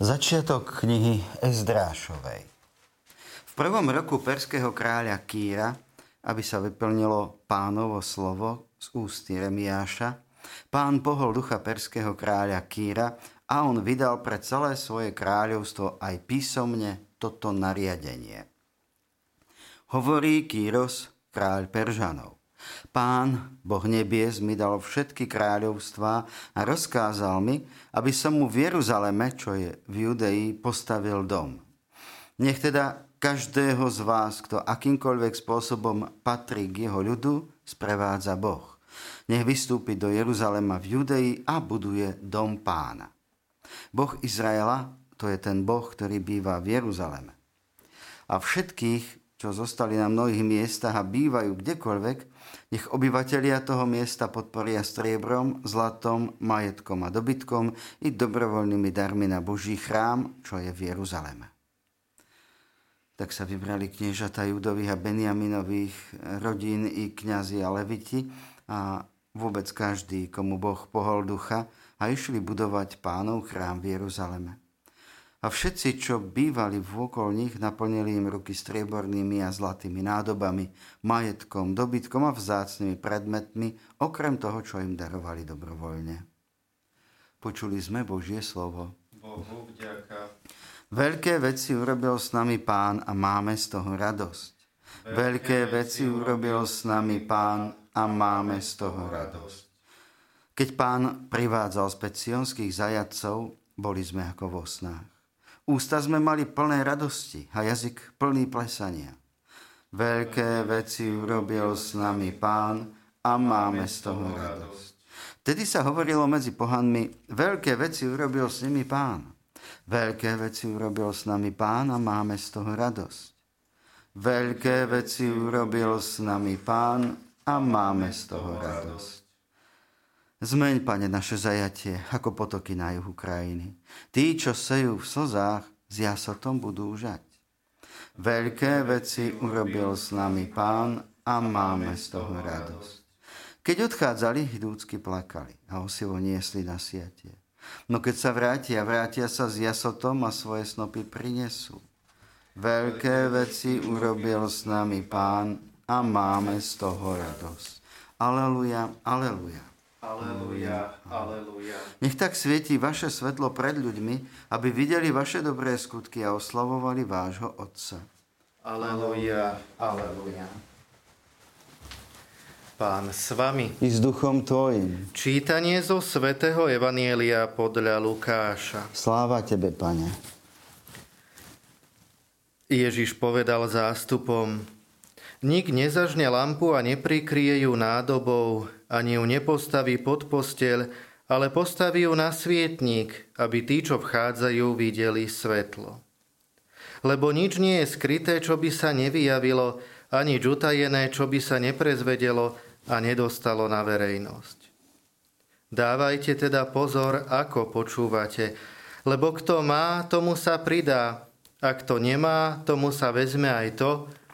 Začiatok knihy Ezdrášovej. V prvom roku perského kráľa Kýra, aby sa vyplnilo pánovo slovo z úst Jeremiáša, pán pohol ducha perského kráľa Kýra a on vydal pre celé svoje kráľovstvo aj písomne toto nariadenie. Hovorí Kýros, kráľ Peržanov. Pán, Boh nebies, mi dal všetky kráľovstvá a rozkázal mi, aby som mu v Jeruzaleme, čo je v Judei, postavil dom. Nech teda každého z vás, kto akýmkoľvek spôsobom patrí k jeho ľudu, sprevádza Boh. Nech vystúpi do Jeruzalema v Judei a buduje dom pána. Boh Izraela, to je ten Boh, ktorý býva v Jeruzaleme. A všetkých, čo zostali na mnohých miestach a bývajú kdekoľvek, nech obyvatelia toho miesta podporia striebrom, zlatom, majetkom a dobytkom i dobrovoľnými darmi na Boží chrám, čo je v Jeruzaleme. Tak sa vybrali kniežata Judových a Benjaminových rodín i kňazi a leviti a vôbec každý, komu Boh pohol ducha a išli budovať pánov chrám v Jeruzaleme. A všetci, čo bývali v nich, naplnili im ruky striebornými a zlatými nádobami, majetkom, dobytkom a vzácnými predmetmi, okrem toho, čo im darovali dobrovoľne. Počuli sme Božie slovo. Bohu vďaka. Veľké veci urobil s nami pán a máme z toho radosť. Veľké veci urobil s nami pán a máme z toho radosť. Keď pán privádzal z sionských zajacov, boli sme ako vo snách. Ústa sme mali plné radosti a jazyk plný plesania. Veľké veci urobil s nami pán a máme z toho radosť. Vtedy sa hovorilo medzi pohanmi, veľké veci urobil s nimi pán. Veľké veci urobil s nami pán a máme z toho radosť. Veľké veci urobil s nami pán a máme z toho radosť. Zmeň, pane, naše zajatie ako potoky na juhu krajiny. Tí, čo sejú v slzách, s jasotom budú žať. Veľké veci urobil s nami pán a máme z toho radosť. Keď odchádzali, hydúcky plakali a osivo niesli na siatie. No keď sa vrátia, vrátia sa s jasotom a svoje snopy prinesú. Veľké veci urobil s nami pán a máme z toho radosť. Aleluja, aleluja. Aleluja, aleluja. Nech tak svieti vaše svetlo pred ľuďmi, aby videli vaše dobré skutky a oslavovali vášho Otca. Aleluja, aleluja. Pán s vami. I s duchom tvojim. Čítanie zo svätého Evanielia podľa Lukáša. Sláva tebe, Pane. Ježiš povedal zástupom, Nik nezažne lampu a neprikrie ju nádobou, ani ju nepostaví pod posteľ, ale postaví ju na svietník, aby tí, čo vchádzajú, videli svetlo. Lebo nič nie je skryté, čo by sa nevyjavilo, ani utajené, čo by sa neprezvedelo a nedostalo na verejnosť. Dávajte teda pozor, ako počúvate, lebo kto má, tomu sa pridá, a kto nemá, tomu sa vezme aj to,